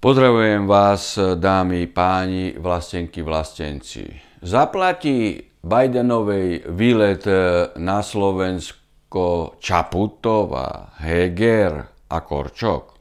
Pozdravujem vás, dámy, páni, vlastenky, vlastenci. Zaplatí Bidenovej výlet na Slovensko Čaputova, Heger a Korčok?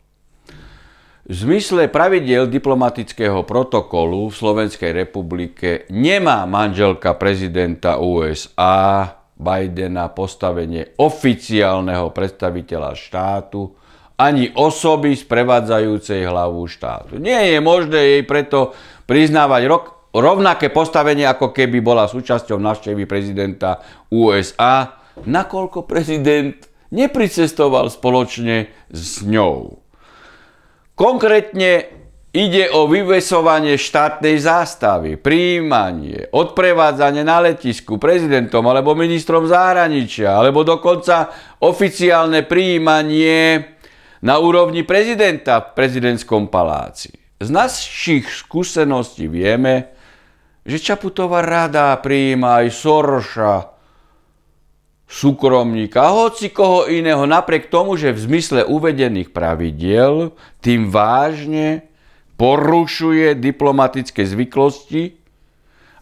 V zmysle pravidiel diplomatického protokolu v Slovenskej republike nemá manželka prezidenta USA Bidena postavenie oficiálneho predstaviteľa štátu ani osoby sprevádzajúcej hlavu štátu. Nie je možné jej preto priznávať rok, rovnaké postavenie, ako keby bola súčasťou návštevy prezidenta USA, nakoľko prezident nepricestoval spoločne s ňou. Konkrétne Ide o vyvesovanie štátnej zástavy, príjmanie, odprevádzanie na letisku prezidentom alebo ministrom zahraničia, alebo dokonca oficiálne príjmanie na úrovni prezidenta v prezidentskom paláci. Z našich skúseností vieme, že Čaputová rada prijíma aj Soroša, súkromníka, hoci koho iného, napriek tomu, že v zmysle uvedených pravidiel tým vážne porušuje diplomatické zvyklosti,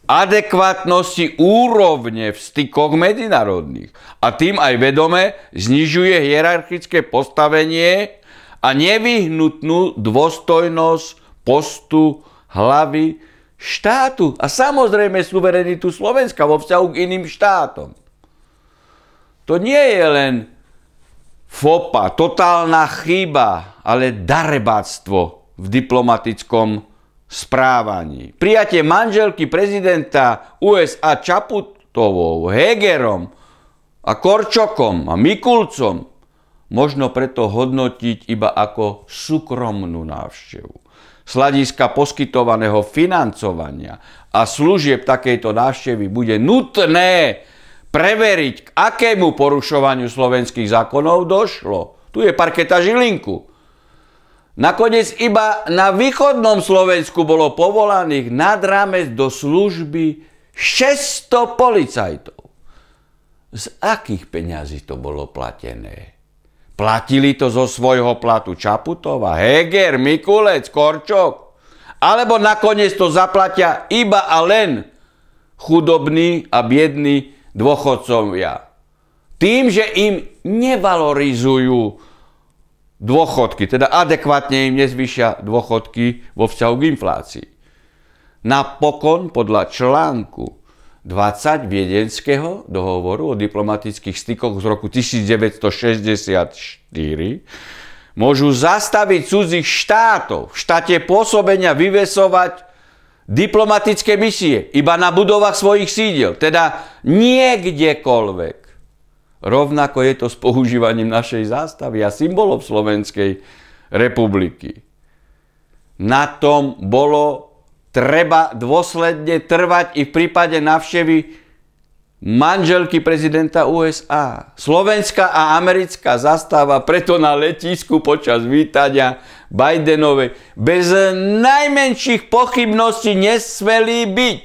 adekvátnosti úrovne v stykoch medzinárodných a tým aj vedome znižuje hierarchické postavenie a nevyhnutnú dôstojnosť postu hlavy štátu a samozrejme suverenitu Slovenska vo vzťahu k iným štátom. To nie je len fopa, totálna chyba, ale darebáctvo v diplomatickom správaní. Prijatie manželky prezidenta USA Čaputovou, Hegerom a Korčokom a Mikulcom možno preto hodnotiť iba ako súkromnú návštevu. Z poskytovaného financovania a služieb takejto návštevy bude nutné preveriť, k akému porušovaniu slovenských zákonov došlo. Tu je parketa Žilinku. Nakoniec iba na východnom Slovensku bolo povolaných nad rámec do služby 600 policajtov. Z akých peňazí to bolo platené? Platili to zo svojho platu Čaputova, Heger, Mikulec, Korčok? Alebo nakoniec to zaplatia iba a len chudobní a biední dôchodcovia? Tým, že im nevalorizujú dôchodky, teda adekvátne im nezvyšia dôchodky vo vzťahu k inflácii. Napokon podľa článku 20 Viedenského dohovoru o diplomatických stykoch z roku 1964 môžu zastaviť cudzích štátov v štáte pôsobenia vyvesovať diplomatické misie iba na budovách svojich sídel, teda niekdekoľvek. Rovnako je to s používaním našej zástavy a symbolov Slovenskej republiky. Na tom bolo treba dôsledne trvať i v prípade navštevy manželky prezidenta USA. Slovenská a americká zastáva preto na letisku počas vítania Bidenovej bez najmenších pochybností nesmelí byť.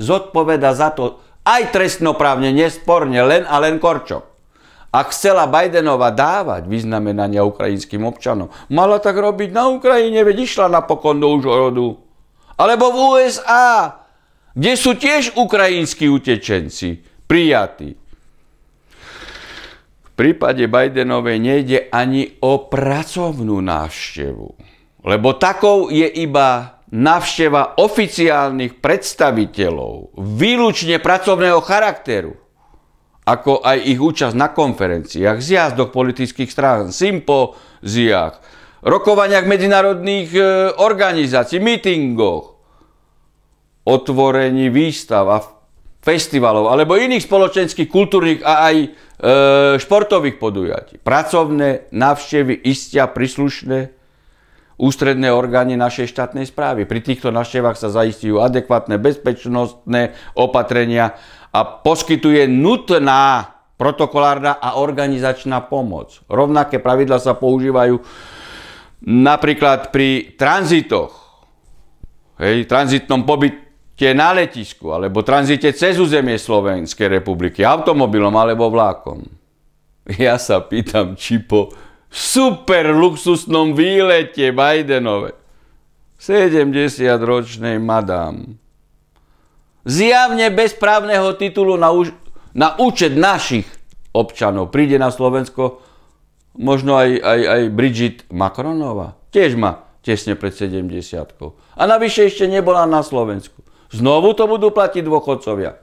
Zodpoveda za to aj trestnoprávne, nesporne, len a len Korčok. Ak chcela Bidenova dávať vyznamenania ukrajinským občanom, mala tak robiť na Ukrajine, veď išla napokon do Užhorodu. Alebo v USA, kde sú tiež ukrajinskí utečenci prijatí. V prípade Bidenovej nejde ani o pracovnú návštevu, lebo takou je iba návšteva oficiálnych predstaviteľov, výlučne pracovného charakteru ako aj ich účasť na konferenciách, zjazdoch politických strán, sympóziách, rokovaniach medzinárodných e, organizácií, mítingoch, otvorení výstav a festivalov alebo iných spoločenských, kultúrnych a aj e, športových podujatí. Pracovné návštevy istia príslušné ústredné orgány našej štátnej správy. Pri týchto návštevách sa zaistujú adekvátne bezpečnostné opatrenia a poskytuje nutná protokolárna a organizačná pomoc. Rovnaké pravidla sa používajú napríklad pri tranzitoch, hej, tranzitnom pobyte na letisku, alebo tranzite cez územie Slovenskej republiky, automobilom alebo vlákom. Ja sa pýtam, či po super luxusnom výlete Bidenove 70-ročnej madám. Zjavne bez právneho titulu na, už, na účet našich občanov príde na Slovensko možno aj, aj, aj Bridget Macronová. Tiež má tesne pred 70 A navyše ešte nebola na Slovensku. Znovu to budú platiť dôchodcovia.